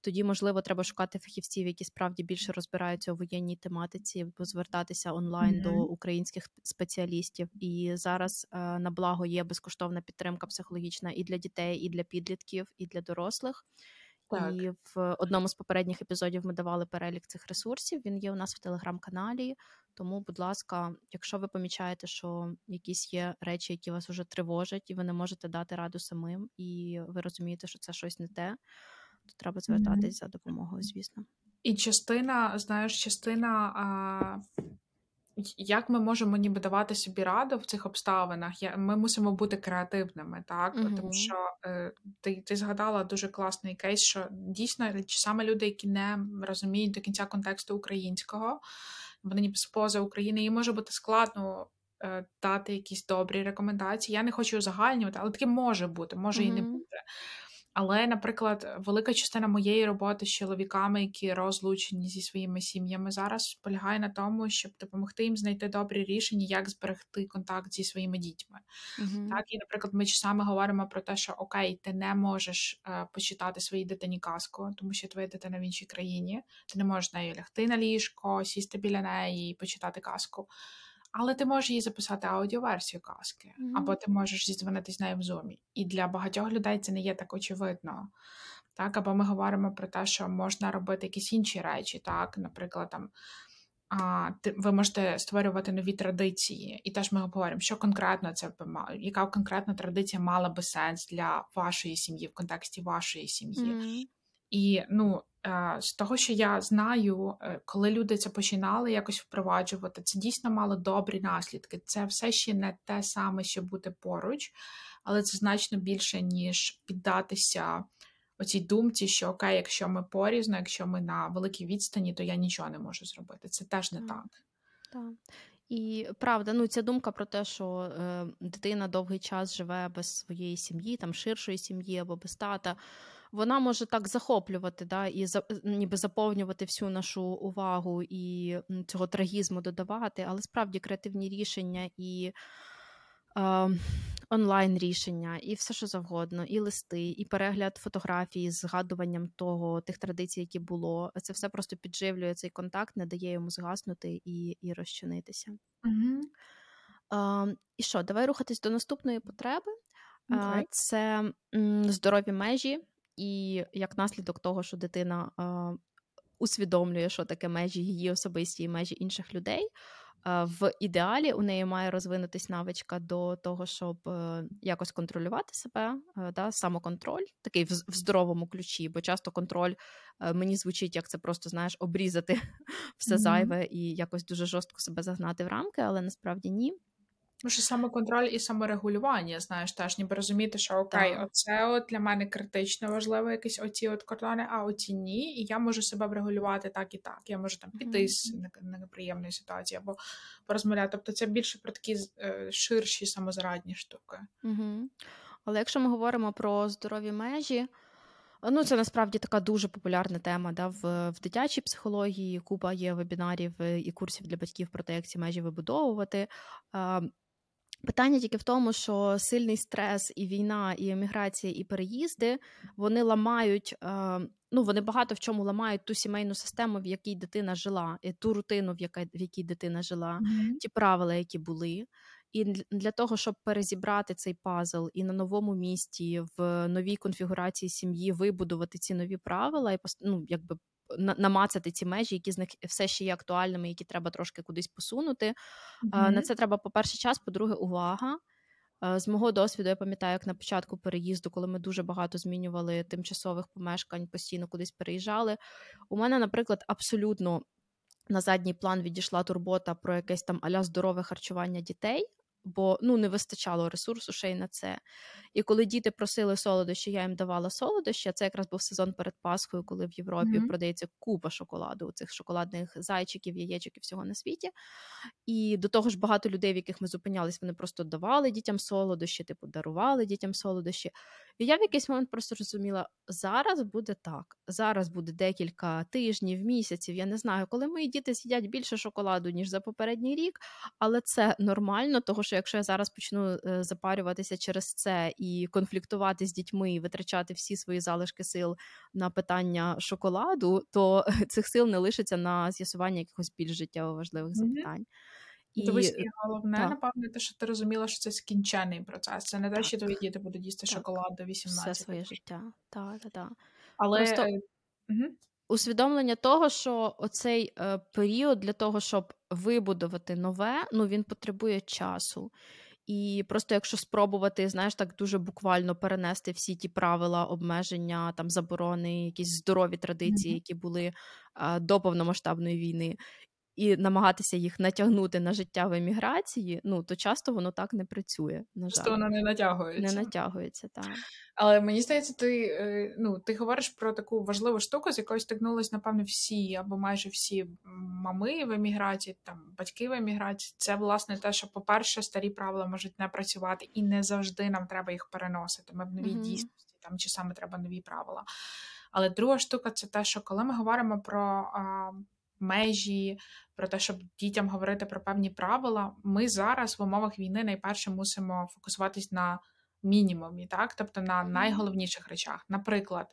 Тоді, можливо, треба шукати фахівців, які справді більше розбираються у воєнній тематиці, звертатися онлайн mm-hmm. до українських спеціалістів. І зараз е, на благо є безкоштовна підтримка психологічна і для дітей, і для підлітків, і для дорослих. Так. І в одному з попередніх епізодів ми давали перелік цих ресурсів. Він є у нас в телеграм-каналі. Тому, будь ласка, якщо ви помічаєте, що якісь є речі, які вас вже тривожать, і ви не можете дати раду самим, і ви розумієте, що це щось не те, то треба звертатись mm-hmm. за допомогою, звісно. І частина, знаєш, частина. А... Як ми можемо ніби давати собі раду в цих обставинах? Ми мусимо бути креативними, так uh-huh. тому що е, ти ти згадала дуже класний кейс, що дійсно саме люди, які не розуміють до кінця контексту українського, вони ніби з поза України, їм може бути складно е, дати якісь добрі рекомендації. Я не хочу узагальнювати, але таке може бути, може uh-huh. і не бути. Але, наприклад, велика частина моєї роботи з чоловіками, які розлучені зі своїми сім'ями, зараз полягає на тому, щоб допомогти їм знайти добрі рішення, як зберегти контакт зі своїми дітьми. Uh-huh. Так, і, наприклад, ми часами говоримо про те, що окей, ти не можеш е, почитати своїй дитині казку, тому що твоя дитина в іншій країні, ти не можеш нею лягти на ліжко, сісти біля неї і почитати казку але ти можеш їй записати аудіоверсію казки, mm-hmm. або ти можеш зідзвонити з нею в зумі. І для багатьох людей це не є так очевидно. Так, Або ми говоримо про те, що можна робити якісь інші речі, так, наприклад, там. А, ти, ви можете створювати нові традиції, і теж ми говоримо, що конкретно це яка конкретна традиція мала би сенс для вашої сім'ї в контексті вашої сім'ї. Mm-hmm. І ну, Е, з того, що я знаю, е, коли люди це починали якось впроваджувати, це дійсно мало добрі наслідки. Це все ще не те саме, що бути поруч, але це значно більше, ніж піддатися оцій думці, що окей, якщо ми порізно, якщо ми на великій відстані, то я нічого не можу зробити. Це теж не так. так. Так. І правда, ну ця думка про те, що е, дитина довгий час живе без своєї сім'ї, там ширшої сім'ї або без тата вона може так захоплювати, да, і за, ніби заповнювати всю нашу увагу і цього трагізму додавати, але справді креативні рішення і е, онлайн рішення, і все, що завгодно, і листи, і перегляд фотографій з згадуванням того, тих традицій, які було. Це все просто підживлює цей контакт, не дає йому згаснути і і розчинитися. Угу. Е, і що, давай рухатись до наступної потреби. Okay. Це здорові межі і як наслідок того, що дитина е, усвідомлює, що таке межі її особисті і межі інших людей. В ідеалі у неї має розвинутись навичка до того, щоб е, якось контролювати себе, е, да, самоконтроль, такий в здоровому ключі, бо часто контроль мені звучить, як це просто знаєш, обрізати <laughs> все mm-hmm. зайве і якось дуже жорстко себе загнати в рамки, але насправді ні. Може, самоконтроль і саморегулювання, знаєш, теж ніби розуміти, що окей, так. оце от для мене критично важливо, якісь оці от кордони, а оці ні. І я можу себе врегулювати так і так. Я можу там піти mm-hmm. з неприємної ситуації або порозмовляти. Тобто це більше про такі е, ширші самозарадні штуки. Mm-hmm. Але якщо ми говоримо про здорові межі. Ну, це насправді така дуже популярна тема да, в в дитячій психології. Купа є вебінарів е, і курсів для батьків про те, як ці межі вибудовувати. Питання тільки в тому, що сильний стрес, і війна, і еміграція, і переїзди вони ламають. Е, ну вони багато в чому ламають ту сімейну систему, в якій дитина жила, і ту рутину, в якій, в якій дитина жила, mm-hmm. ті правила, які були. І для того, щоб перезібрати цей пазл і на новому місті, в новій конфігурації сім'ї вибудувати ці нові правила і ну, якби намацати ці межі, які з них все ще є актуальними, які треба трошки кудись посунути. Mm-hmm. На це треба, по-перше, час, по-друге, увага. З мого досвіду, я пам'ятаю, як на початку переїзду, коли ми дуже багато змінювали тимчасових помешкань, постійно кудись переїжджали. У мене, наприклад, абсолютно на задній план відійшла турбота про якесь там аля здорове харчування дітей. Бо ну не вистачало ресурсу ще й на це. І коли діти просили солодощі, я їм давала солодощі. а Це якраз був сезон перед Пасхою, коли в Європі Мгм. продається купа шоколаду, цих шоколадних зайчиків, яєчок і всього на світі. І до того ж, багато людей, в яких ми зупинялись, вони просто давали дітям солодощі, типу дарували дітям солодощі. І я в якийсь момент просто розуміла, зараз буде так. Зараз буде декілька тижнів, місяців. Я не знаю, коли мої діти з'їдять більше шоколаду, ніж за попередній рік, але це нормально, тому що якщо я зараз почну е, запарюватися через це і конфліктувати з дітьми, і витрачати всі свої залишки сил на питання шоколаду, то <laughs> цих сил не лишиться на з'ясування якихось більш життєво важливих запитань. І Дивись, і головне, так. напевно, те, що ти розуміла, що це скінчений процес. Це не те, що твої діти будуть їсти Так. шоколад до все 18. своє життя. Так, так, так. Але Просто мгм. усвідомлення того, що оцей е, період для того, щоб вибудувати нове, ну він потребує часу. І просто якщо спробувати, знаєш, так дуже буквально перенести всі ті правила, обмеження, там заборони, якісь здорові традиції, які були до повномасштабної війни, і намагатися їх натягнути на життя в еміграції, ну то часто воно так не працює. На Просто жаль, воно не не натягується. натягується так. Але мені здається, ти, е, ну, ти говориш про таку важливу штуку, з якою стикнулись, напевно, всі або майже всі мами в еміграції, там батьки в еміграції. Це власне те, що, по-перше, старі правила можуть не працювати, і не завжди нам треба їх переносити. Ми в новій Мгм. дійсності, там чи саме треба нові правила. Але друга штука це те, що коли ми говоримо про а, межі, про те, щоб дітям говорити про певні правила, ми зараз в умовах війни найперше мусимо фокусуватись на мінімумі, так? Тобто на найголовніших речах. Наприклад,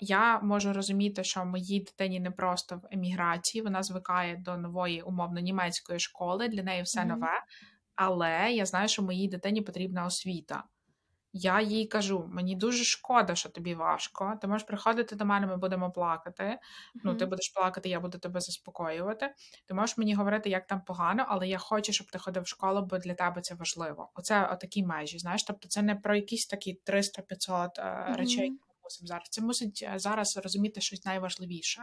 я можу розуміти, що моїй дитині не просто в еміграції, вона звикає до нової умовно німецької школи, для неї все нове, але я знаю, що моїй дитині потрібна освіта. Я їй кажу: мені дуже шкода, що тобі важко. Ти можеш приходити до мене, ми будемо плакати. Ну, ти будеш плакати, я буду тебе заспокоювати. Ти можеш мені говорити, як там погано, але я хочу, щоб ти ходив в школу, бо для тебе це важливо. Оце отакі межі. Знаєш, тобто це не про якісь такі 300-500 е, речей, зараз. Це мусить е, зараз розуміти щось найважливіше.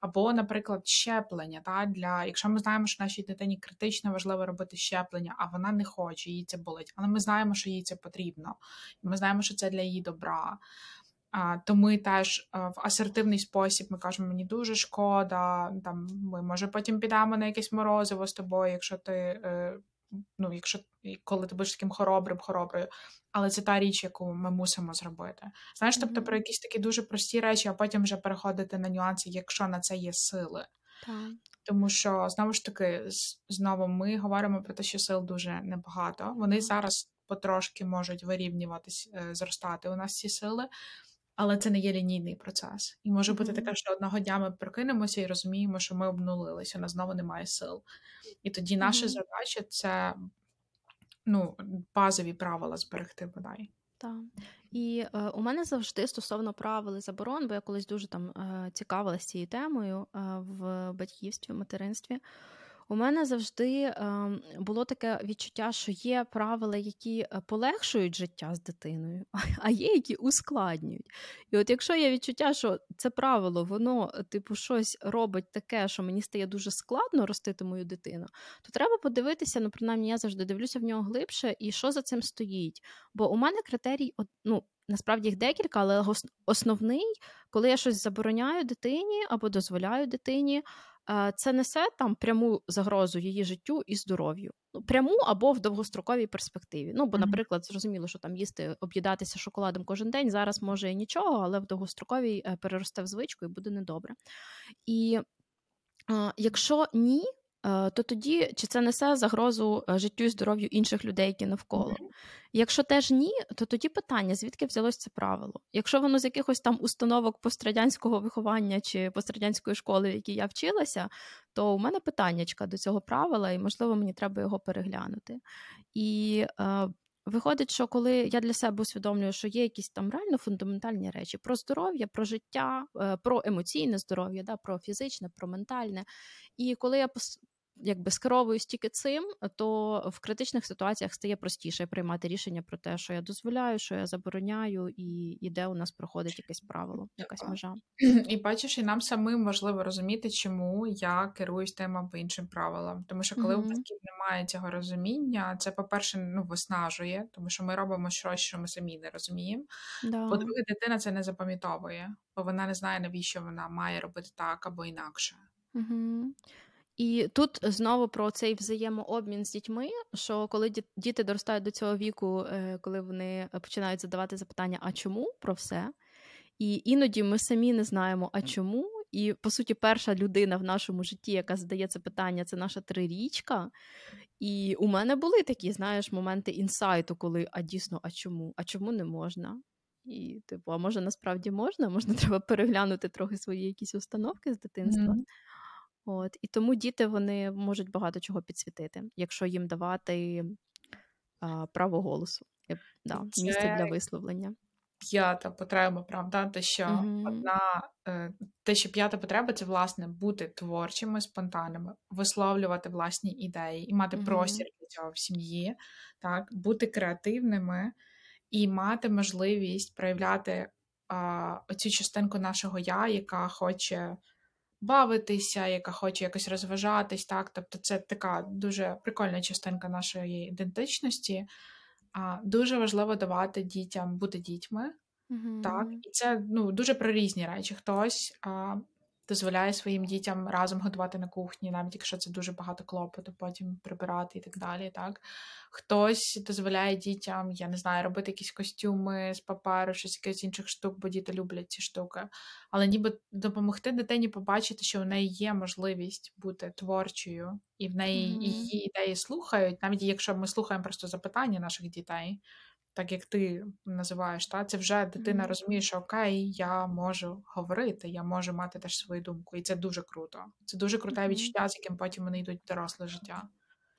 Або, наприклад, щеплення. Та, для, Якщо ми знаємо, що нашій дитині критично важливо робити щеплення, а вона не хоче, їй це болить. Але ми знаємо, що їй це потрібно. І ми знаємо, що це для її добра. То ми теж а, в асертивний спосіб ми кажемо, мені дуже шкода, там, ми може потім підемо на якесь морозиво з тобою, якщо ти. Ну, якщо коли ти будеш таким хоробрим, хороброю, але це та річ, яку ми мусимо зробити. Знаєш, тобто про якісь такі дуже прості речі, а потім вже переходити на нюанси, якщо на це є сили. Так. Тому що знову ж таки, знову ми говоримо про те, що сил дуже небагато. Вони Так. зараз потрошки можуть вирівнюватись, е, зростати у нас ці сили, але це не є лінійний процес. І може бути таке, що одного дня ми прокинемося і розуміємо, що ми обнулилися, у нас знову немає сил. І тоді наша задача це ну, базові правила зберегти бодай. Так. І е, у мене завжди стосовно правил і заборон, бо я колись дуже там е, цікавилася цією темою е, в батьківстві, в материнстві. У мене завжди е, було таке відчуття, що є правила, які е, полегшують життя з дитиною, <laughs> а є які ускладнюють. І от якщо є відчуття, що це правило, воно, е, типу, щось робить таке, що мені стає дуже складно ростити мою дитину, то треба подивитися, ну, принаймні, я завжди дивлюся в нього глибше, і що за цим стоїть. Бо у мене критерій, ну, насправді їх декілька, але основний, коли я щось забороняю дитині або дозволяю дитині, це несе там пряму загрозу її життю і здоров'ю. Ну, пряму або в довгостроковій перспективі. Ну, бо, наприклад, зрозуміло, що там їсти, об'їдатися шоколадом кожен день зараз може і нічого, але в довгостроковій е, переросте в звичку і буде недобре. І е, якщо ні, е, то тоді чи це несе загрозу е, життю і здоров'ю інших людей, які навколо? Якщо теж ні, то тоді питання, звідки взялось це правило? Якщо воно з якихось там установок пострадянського виховання чи пострадянської школи, в якій я вчилася, то у мене питаннячка до цього правила, і можливо мені треба його переглянути. І е, виходить, що коли я для себе усвідомлюю, що є якісь там реально фундаментальні речі про здоров'я, про життя, е, про емоційне здоров'я, да, про фізичне, про ментальне. І коли я якби скеровуюсь тільки цим, то в критичних ситуаціях стає простіше приймати рішення про те, що я дозволяю, що я забороняю, і, і де у нас проходить якесь правило, якась межа. <clears throat> І бачиш, і нам самим важливо розуміти, чому я керуюсь тим або іншим правилам. Тому що коли у Мгм. батьків немає цього розуміння, це, по-перше, ну, виснажує, тому що ми робимо щось, що ми самі не розуміємо. Да. По-друге, дитина це не запам'ятовує, бо вона не знає, навіщо вона має робити так або інакше. Угу. І тут знову про цей взаємообмін з дітьми, що коли ді- діти доростають до цього віку, е, коли вони починають задавати запитання, а чому про все? І іноді ми самі не знаємо, а чому. І по суті, перша людина в нашому житті, яка задає це питання, це наша трирічка. І у мене були такі, знаєш, моменти інсайту, коли а дійсно, а чому? А чому не можна? І, типу, а може насправді можна? Можна <laughs> треба переглянути трохи свої якісь установки з дитинства. Мгм. От і тому діти вони можуть багато чого підсвітити, якщо їм давати а, право голосу, да, Це місце для висловлення. п'ята потреба, правда? Те, що Мгм. одна, е, те, що п'ята потреба, це власне бути творчими, спонтанними, висловлювати власні ідеї і мати Мгм. простір для цього в сім'ї, так, бути креативними і мати можливість проявляти а, оцю частинку нашого я, яка хоче бавитися, яка хоче якось розважатись, так. Тобто, це така дуже прикольна частинка нашої ідентичності. А, дуже важливо давати дітям бути дітьми. Так, і це ну дуже про різні речі. Хтось а, дозволяє своїм дітям разом готувати на кухні, навіть якщо це дуже багато клопоту, потім прибирати і так далі. Так, хтось дозволяє дітям, я не знаю, робити якісь костюми з паперу, щось якихось інших штук, бо діти люблять ці штуки. Але ніби допомогти дитині побачити, що в неї є можливість бути творчою, і в неї Мгм. її ідеї слухають, навіть якщо ми слухаємо просто запитання наших дітей так як ти називаєш, та це вже дитина Мгм. розуміє, що окей, я можу говорити, я можу мати теж свою думку, і це дуже круто. Це дуже круте Мгм. відчуття, з яким потім вони йдуть в доросле життя.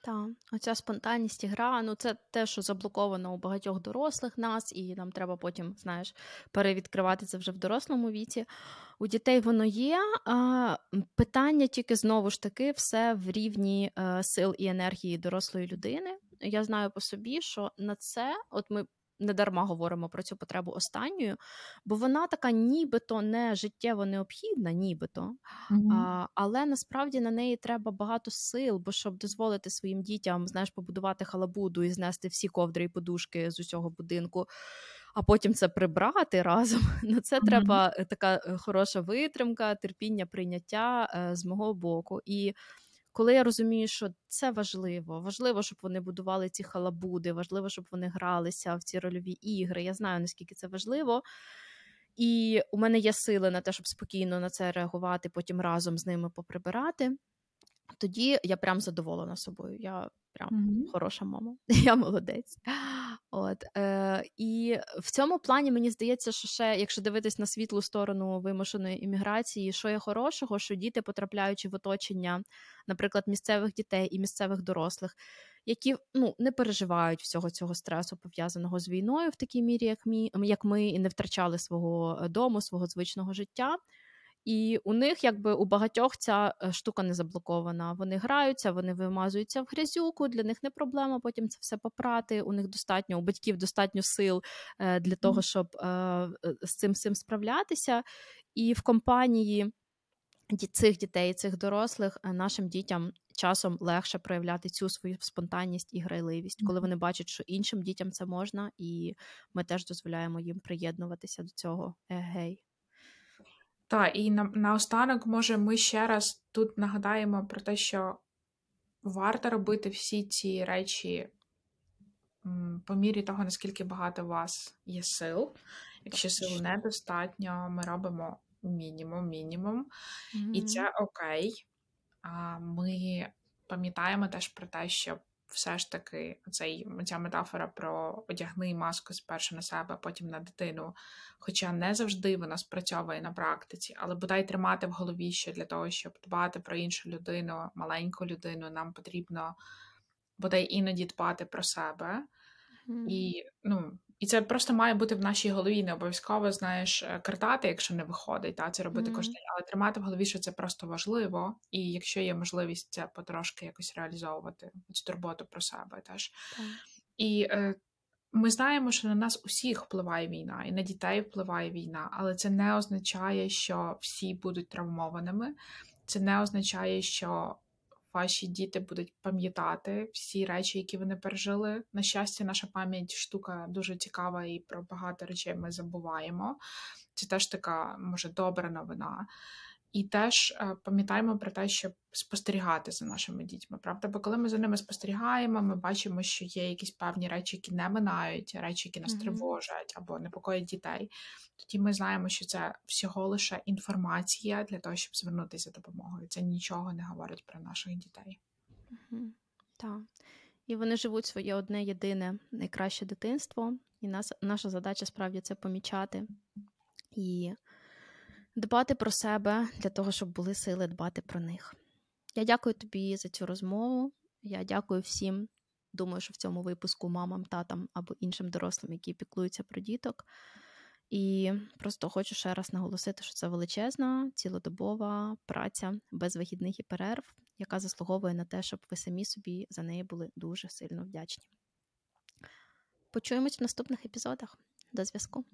Так, оця спонтанність і гра, ну це те, що заблоковано у багатьох дорослих нас, і нам треба потім, знаєш, перевідкривати це вже в дорослому віці. У дітей воно є. А, питання тільки знову ж таки все в рівні е, сил і енергії дорослої людини. Я знаю по собі, що на це, от ми не дарма говоримо про цю потребу останньою, бо вона така нібито не життєво необхідна, нібито. А, але насправді на неї треба багато сил, бо щоб дозволити своїм дітям знаєш, побудувати халабуду і знести всі ковдри і подушки з усього будинку, а потім це прибрати разом. <laughs> На це Мгм. треба е, така е, хороша витримка, терпіння, прийняття е, з мого боку. І коли я розумію, що це важливо, важливо, щоб вони будували ці халабуди, важливо, щоб вони гралися в ці рольові ігри. Я знаю, наскільки це важливо. І у мене є сили на те, щоб спокійно на це реагувати, потім разом з ними поприбирати. Тоді я прям задоволена собою. Я прям Мгм. хороша мама, <laughs> я молодець. От, е, і в цьому плані мені здається, що ще, якщо дивитись на світлу сторону вимушеної імміграції, що є хорошого, що діти, потрапляючи в оточення, наприклад, місцевих дітей і місцевих дорослих, які ну, не переживають всього цього стресу, пов'язаного з війною в такій мірі, як ми, як ми, і не втрачали свого е, дому, свого звичного життя. І у них, якби у багатьох ця е, штука не заблокована. Вони граються, вони вимазуються в грязюку, для них не проблема потім це все попрати. У них достатньо, у батьків достатньо сил е, для того, щоб е, з цим цим справлятися. І в компанії цих дітей, цих дорослих, нашим дітям часом легше проявляти цю свою спонтанність і грайливість, коли вони бачать, що іншим дітям це можна, і ми теж дозволяємо їм приєднуватися до цього. Егей. Так, і на, наостанок, може, ми ще раз тут нагадаємо про те, що варто робити всі ці речі по мірі того, наскільки багато у вас є сил. Якщо сил недостатньо, ми робимо мінімум, мінімум. І це окей. А ми пам'ятаємо теж про те, що все ж таки цей, ця метафора про одягни маску спершу на себе, потім на дитину. Хоча не завжди вона спрацьовує на практиці, але бодай тримати в голові, що для того, щоб дбати про іншу людину, маленьку людину, нам потрібно бодай іноді дбати про себе. Мгм. І ну, І це просто має бути в нашій голові. Не обов'язково знаєш е, картати, якщо не виходить, та це робити mm-hmm. кожен день, але тримати в голові, що це просто важливо, і якщо є можливість це потрошки якось реалізовувати, цю турботу про себе теж. Mm-hmm. І е, ми знаємо, що на нас усіх впливає війна, і на дітей впливає війна, але це не означає, що всі будуть травмованими. Це не означає, що ваші діти будуть пам'ятати всі речі, які вони пережили. На щастя, наша пам'ять штука дуже цікава, і про багато речей ми забуваємо. Це теж така, може, добра новина. І теж е, пам'ятаємо про те, щоб спостерігати за нашими дітьми. Правда, бо коли ми за ними спостерігаємо, ми бачимо, що є якісь певні речі, які не минають, речі, які нас mm-hmm. тривожать або непокоїть дітей. Тоді ми знаємо, що це всього лише інформація для того, щоб звернутися за допомогою. Це нічого не говорить про наших дітей. Mm-hmm. Так. І вони живуть своє одне єдине найкраще дитинство, і нас наша задача справді це помічати і дбати про себе для того, щоб були сили дбати про них. Я дякую тобі за цю розмову. Я дякую всім. Думаю, що в цьому випуску мамам, татам або іншим дорослим, які піклуються про діток. І просто хочу ще раз наголосити, що це величезна, цілодобова праця без вихідних і перерв, яка заслуговує на те, щоб ви самі собі за неї були дуже сильно вдячні. Почуємось в наступних епізодах. До зв'язку.